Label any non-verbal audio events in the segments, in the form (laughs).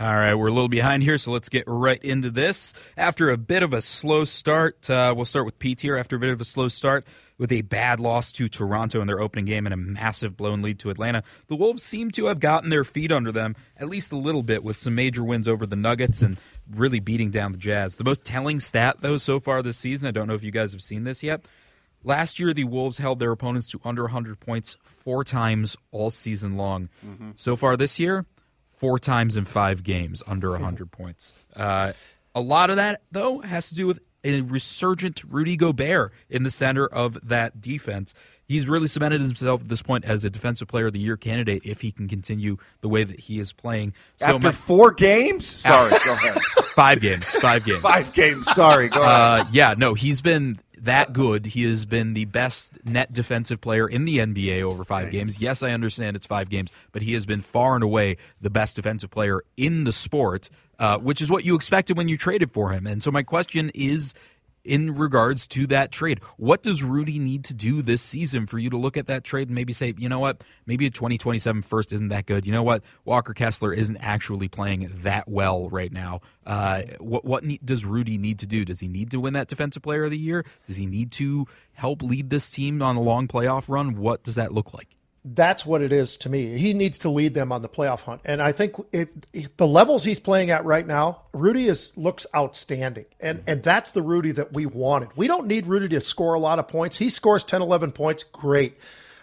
All right, we're a little behind here, so let's get right into this. After a bit of a slow start, uh, we'll start with here. After a bit of a slow start with a bad loss to Toronto in their opening game and a massive blown lead to Atlanta, the Wolves seem to have gotten their feet under them at least a little bit with some major wins over the Nuggets and really beating down the Jazz. The most telling stat, though, so far this season, I don't know if you guys have seen this yet. Last year, the Wolves held their opponents to under 100 points four times all season long. Mm-hmm. So far this year, four times in five games under 100 points. Uh, a lot of that, though, has to do with a resurgent Rudy Gobert in the center of that defense. He's really cemented himself at this point as a defensive player of the year candidate if he can continue the way that he is playing. So After my, four games? Sorry, go ahead. (laughs) Five games. Five games. Five games. Sorry, go ahead. Uh, yeah, no, he's been that good. He has been the best net defensive player in the NBA over five games. Yes, I understand it's five games, but he has been far and away the best defensive player in the sport, uh, which is what you expected when you traded for him. And so my question is in regards to that trade. What does Rudy need to do this season for you to look at that trade and maybe say, you know what, maybe a 2027 first isn't that good. You know what, Walker Kessler isn't actually playing that well right now. Uh, what what does Rudy need to do? Does he need to win that Defensive Player of the Year? Does he need to help lead this team on a long playoff run? What does that look like? That's what it is to me. He needs to lead them on the playoff hunt, and I think the levels he's playing at right now, Rudy is looks outstanding, and and that's the Rudy that we wanted. We don't need Rudy to score a lot of points. He scores 10, 11 points, great,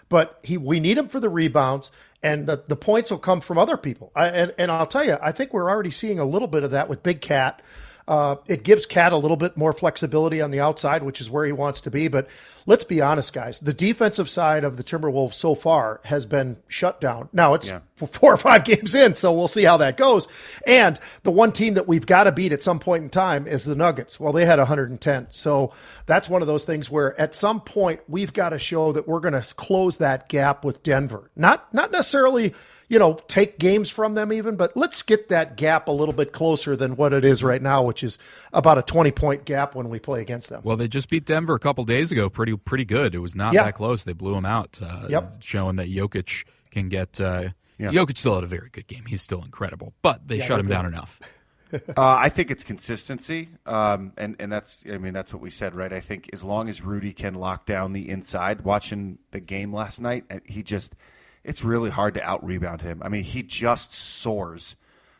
but he we need him for the rebounds, and the the points will come from other people. I, and and I'll tell you, I think we're already seeing a little bit of that with Big Cat. Uh, it gives Cat a little bit more flexibility on the outside, which is where he wants to be, but let's be honest, guys. The defensive side of the Timberwolves so far has been shut down. Now it's yeah. four or five (laughs) games in, so we'll see how that goes. And the one team that we've got to beat at some point in time is the Nuggets. Well, they had 110. So that's one of those things where at some point we've got to show that we're going to close that gap with Denver. Not not necessarily you know, take games from them even, but let's get that gap a little bit closer than what it is right now, which is about a 20 point gap when we play against them. Well, they just beat Denver a couple days ago. Pretty, pretty good. It was not that close. They blew him out. Uh, yep. Showing that Jokic can get, uh, Jokic still had a very good game. He's still incredible, but they yeah, shut him good. down enough. (laughs) uh, I think it's consistency, um, and and that's I mean that's what we said, right? I think as long as Rudy can lock down the inside, watching the game last night, he just it's really hard to out rebound him. I mean, he just soars.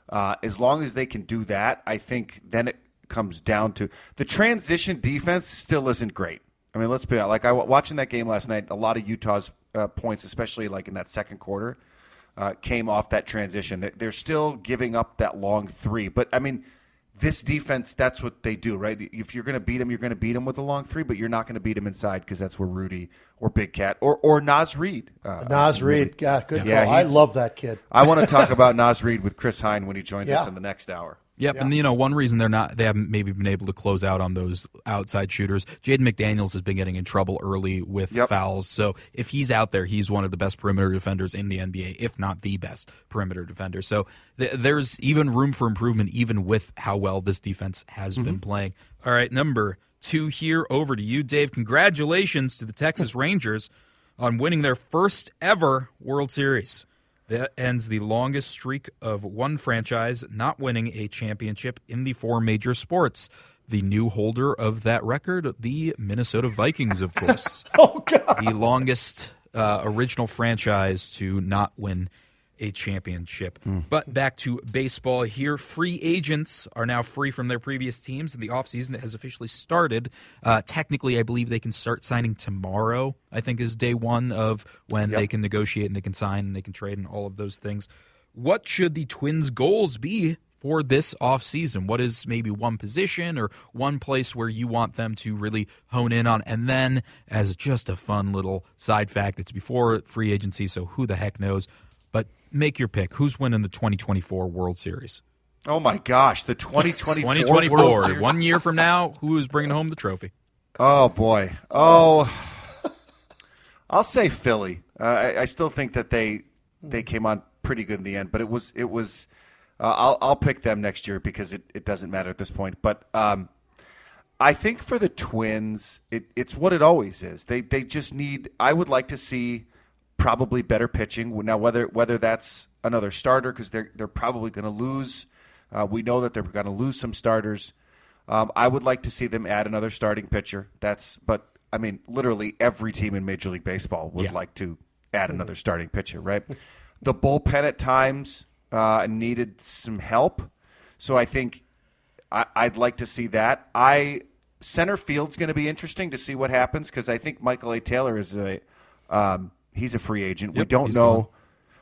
Uh, as long as they can do that, I think then it comes down to the transition defense still isn't great. I mean, let's be honest. Like I watching that game last night, a lot of Utah's uh, points, especially like in that second quarter, uh, came off that transition. They're still giving up that long three, but I mean, this defense, that's what they do, right? If you're going to beat them, you're going to beat them with a long three, but you're not going to beat them inside because that's where Rudy or Big Cat or or Naz Reid. Uh, Naz Reid, yeah, good yeah, call. I love that kid. I want to talk about (laughs) Naz Reid with Chris Hine when he joins yeah. us in the next hour. Yep, yeah. and you know one reason they're not they haven't maybe been able to close out on those outside shooters. Jaden McDaniels has been getting in trouble early with yep. fouls, so if he's out there, he's one of the best perimeter defenders in the NBA, if not the best perimeter defender. So th- there's even room for improvement, even with how well this defense has mm-hmm. been playing. All right, number two here over to you, Dave. Congratulations to the Texas Rangers on winning their first ever World Series. That ends the longest streak of one franchise not winning a championship in the four major sports. The new holder of that record, the Minnesota Vikings, of course. (laughs) oh, God. The longest uh, original franchise to not win a championship. But back to baseball here. Free agents are now free from their previous teams, and the offseason that has officially started. Uh, technically, I believe they can start signing tomorrow, I think is day one of when they can negotiate and they can sign and they can trade and all of those things. What should the Twins' goals be for this offseason? What is maybe one position or one place where you want them to really hone in on? And then, as just a fun little side fact, it's before free agency, so who the heck knows? But make your pick. Who's winning the 2024 World Series? Oh my gosh, the 2024 World 2024. Series. (laughs) One year from now, who is bringing home the trophy? Oh boy. Oh, I'll say Philly. Uh, I, I still think that they they came on pretty good in the end, but it was it was. Uh, I'll I'll pick them next year because it, it doesn't matter at this point. But um, I think for the Twins, it, it's what it always is. They they just need. I would like to see probably better pitching now. Whether whether that's another starter because they're they're probably going to lose. Uh, we know that they're going to lose some starters. Um, I would like to see them add another starting pitcher. That's but I mean, literally every team in Major League Baseball would Yeah. like to add another starting pitcher, right? The bullpen at times uh, needed some help, so I think I, I'd like to see that. I center field's going to be interesting to see what happens because I think Michael A. Taylor is a um, he's a free agent. we don't know. gone.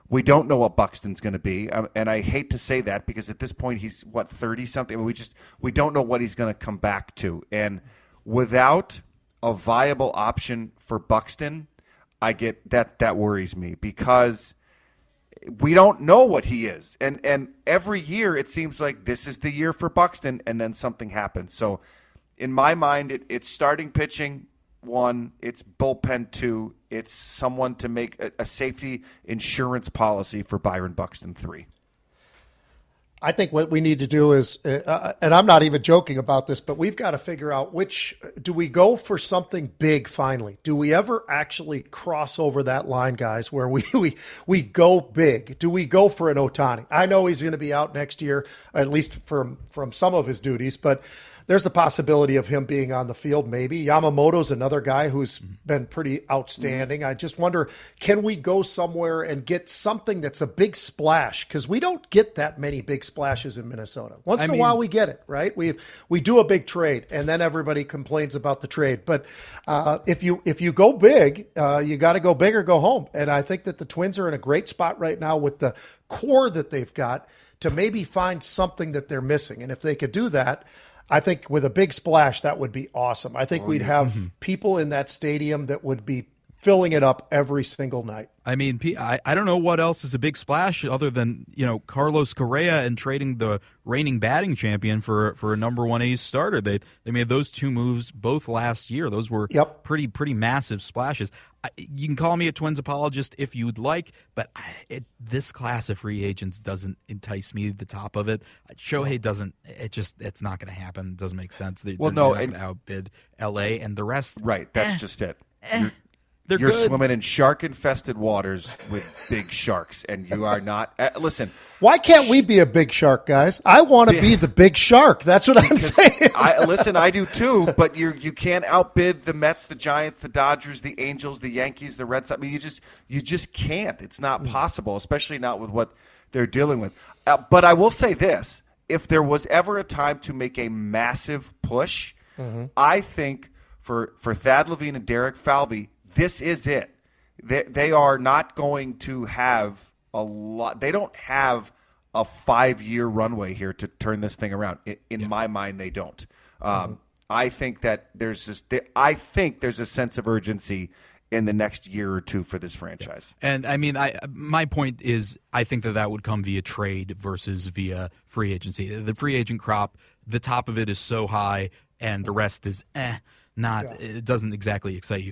We don't know what Buxton's going to be, um, and I hate to say that because at this point he's what thirty something. we just we don't know what he's going to come back to, and without a viable option for Buxton, I get that that worries me because we don't know what he is, and and every year it seems like this is the year for Buxton, and then something happens. So, in my mind, it, it's starting pitching one, it's bullpen two, it's someone to make a, a safety insurance policy for Byron Buxton three. I think what we need to do is, uh, uh, and I'm not even joking about this, but we've got to figure out which do we go for something big finally? Do we ever actually cross over that line, guys, where we (laughs) we we go big? Do we go for an Ohtani? I know he's going to be out next year, at least from from some of his duties, but there's the possibility of him being on the field. Maybe Yamamoto's another guy who's been pretty outstanding. I just wonder, can we go somewhere and get something that's a big splash? Because we don't get that many big splashes in Minnesota. Once I in a while, we get it, right? We we do a big trade, and then everybody complains about the trade. But uh, if you if you go big, uh, you got to go big or go home. And I think that the Twins are in a great spot right now with the core that they've got to maybe find something that they're missing. And if they could do that. I think with a big splash, that would be awesome. I think oh, we'd have mm-hmm. people in that stadium that would be filling it up every single night. I mean, I, I don't know what else is a big splash other than you know Carlos Correa and trading the reigning batting champion for for a number one ace starter. They they made those two moves both last year. Those were Yep. pretty pretty massive splashes. I, you can call me a Twins apologist if you'd like, but I, it, this class of free agents doesn't entice me. The top of it, Shohei doesn't. It just it's not going to happen. It doesn't make sense. They, Well, they're no, not and- outbid L.A. and the rest. Right, that's eh. just it. Eh. You're, They're you're good. swimming in shark-infested waters with big sharks, and you are not. Uh, listen, Why can't we be a big shark, guys? I want to be the big shark. That's what I'm saying. I listen. I do too, but you you can't outbid the Mets, the Giants, the Dodgers, the Angels, the Yankees, the Red Sox. I mean, you just you just can't. It's not possible, especially not with what they're dealing with. Uh, but I will say this: if there was ever a time to make a massive push, I think for for Thad Levine and Derek Falvey, this is it. They they are not going to have a lot. They don't have a five year runway here to turn this thing around. In, in my mind, they don't. Um, I think that there's this. I think there's a sense of urgency in the next year or two for this franchise. And I mean, I my point is, I think that that would come via trade versus via free agency. The free agent crop, the top of it is so high, and the rest is eh, not. It doesn't exactly excite you.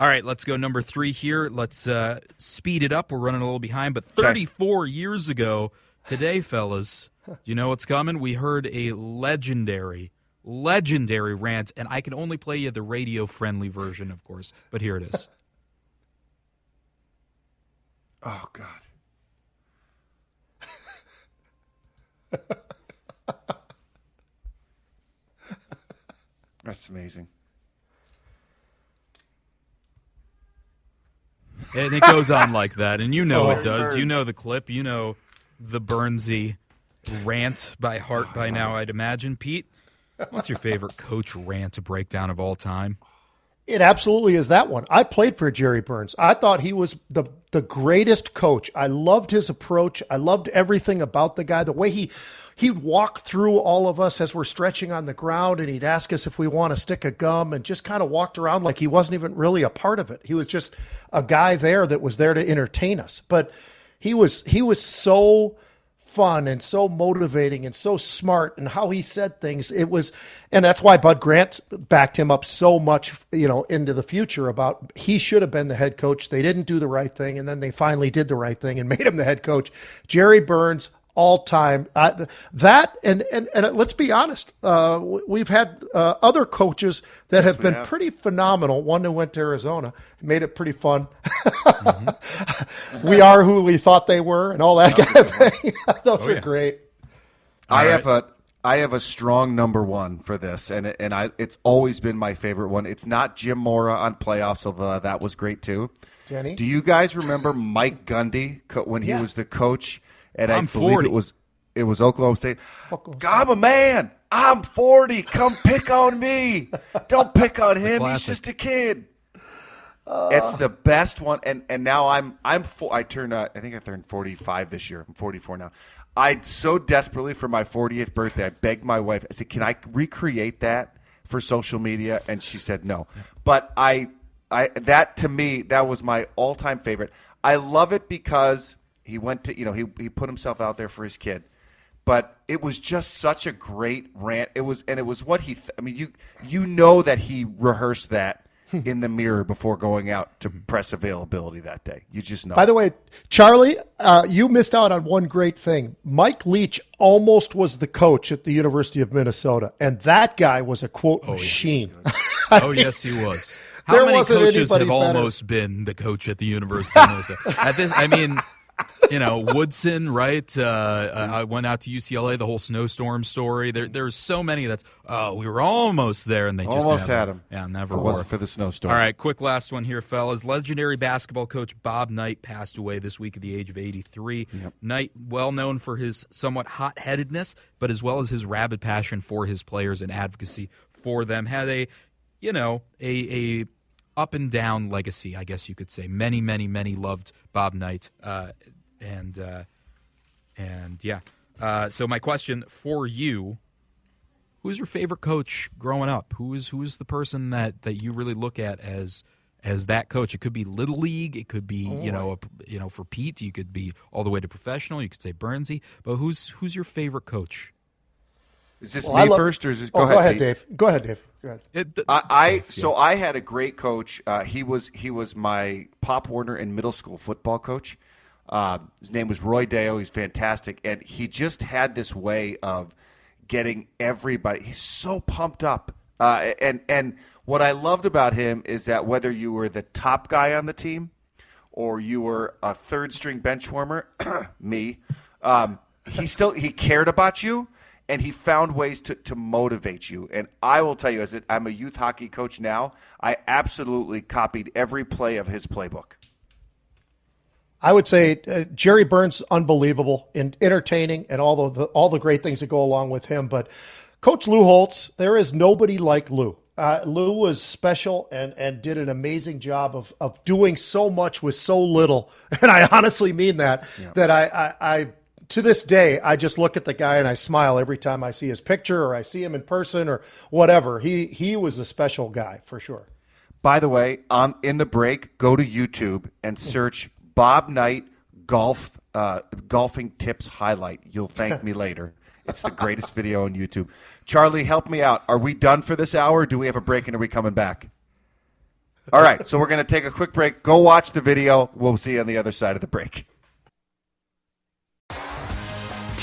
All right, let's go number three here. Let's uh, speed it up. We're running a little behind, but 34 years ago today, fellas, do you know what's coming? We heard a legendary, legendary rant, and I can only play you the radio friendly version, of course, but here it is. (laughs) Oh God. (laughs) That's amazing. And it goes on like that, and you know Oh, it does. You know the clip. You know the Burnsy rant by heart by now, I'd imagine. Pete, what's your favorite coach rant breakdown of all time? It absolutely is that one. I played for Jerry Burns. I thought he was the the greatest coach. I loved his approach. I loved everything about the guy. The way he he'd walk through all of us as we're stretching on the ground and he'd ask us if we want a stick of gum and just kind of walked around like he wasn't even really a part of it. He was just a guy there that was there to entertain us. But he was he was so fun and so motivating and so smart and how he said things. It was and that's why bud grant backed him up so much you know into the future about he should have been the head coach. They didn't do the right thing and then they finally did the right thing and (laughs) made him the head coach. Jerry burns all time uh, that and, and and let's be honest uh, we've had uh, other coaches that have been have. pretty phenomenal. One who went to arizona made it pretty fun (laughs) (laughs) we are who we thought they were and all that kind of thing (laughs) those are yeah. great I All have a I have a strong number one for this, and and I it's always been my favorite one. It's not Jim Mora on playoffs, although that was great too. Jenny? do you guys remember Mike Gundy when he Yes. was the coach? And I'm I believe 40. it was it was Oklahoma State. Oklahoma I'm a man. I'm 40. Come pick on me. Don't pick on him. He's just a kid. It's the best one, and and now I'm I'm four, I turned uh, I think I turned 45 this year. I'm 44 now. I so desperately for my 40th birthday, I begged my wife. I said, "Can I recreate that for social media?" And she said no. But I I that to me that was my all time favorite. I love it because he went to you know he he put himself out there for his kid but it was just such a great rant. It was, and it was what he. Th- I mean, you you know that he rehearsed that in the mirror before going out to press availability that day. You just know. By the way, Charlie, uh, you missed out on one great thing. Mike Leach almost was the coach at the University of Minnesota, and that guy was a quote machine. (laughs) Oh, yes, he was. How There many wasn't coaches have better. almost been the coach at the University of Minnesota? At this, I mean, (laughs) you know, Woodson, right? Uh, I went out to UCLA, the whole snowstorm story. There, there's so many that's, oh, we were almost there, and they just Almost had him. Yeah, never it wasn't for the snowstorm. All right, quick last one here, fellas. Legendary basketball coach Bob Knight passed away this week at the age of 83. Knight, well known for his somewhat hot headedness, but as well as his rabid passion for his players and advocacy for them, had a, you know, a, a up and down legacy, I guess you could say. Many, many, many loved Bob Knight, uh, and uh, and yeah. Uh, so my question for you who's your favorite coach growing up? Who is who is the person that that you really look at as as that coach? It could be little league, it could be you know a, you know for Pete, you could be all the way to professional. You could say Burnsy, but who's who's your favorite coach? Is this Well, me love- first, or is this? oh, go, ahead, Pete. Dave. Go ahead, Dave. Go ahead. It, th- I, I so I had a great coach. Uh, he was he was my Pop Warner and middle school football coach. Uh, his name was Roy Deo. He's fantastic, and he just had this way of getting everybody. He's so pumped up Uh, and and what I loved about him is that whether you were the top guy on the team or you were a third string bench warmer, (coughs) me, um, he still he cared about you and he found ways to, to motivate you. And I will tell you, as I'm a youth hockey coach now, I absolutely copied every play of his playbook. I would say uh, Jerry Burns unbelievable and entertaining and all the, all the great things that go along with him. But Coach Lou Holtz, there is nobody like Lou. Uh, Lou was special and, and did an amazing job of, of doing so much with so little. (laughs) And I honestly mean that, yeah. that I, I, I, to this day, I just look at the guy and I smile every time I see his picture or I see him in person or whatever. He, he was a special guy for sure. By the way, on in the break, go to YouTube and search Bob Knight golf uh, golfing tips highlight. You'll thank me (laughs) later. It's the greatest video on YouTube. Charlie, help me out. Are we done for this hour? do we have a break and are we coming back? All right, so we're going to take a quick break. Go watch the video. We'll see you on the other side of the break.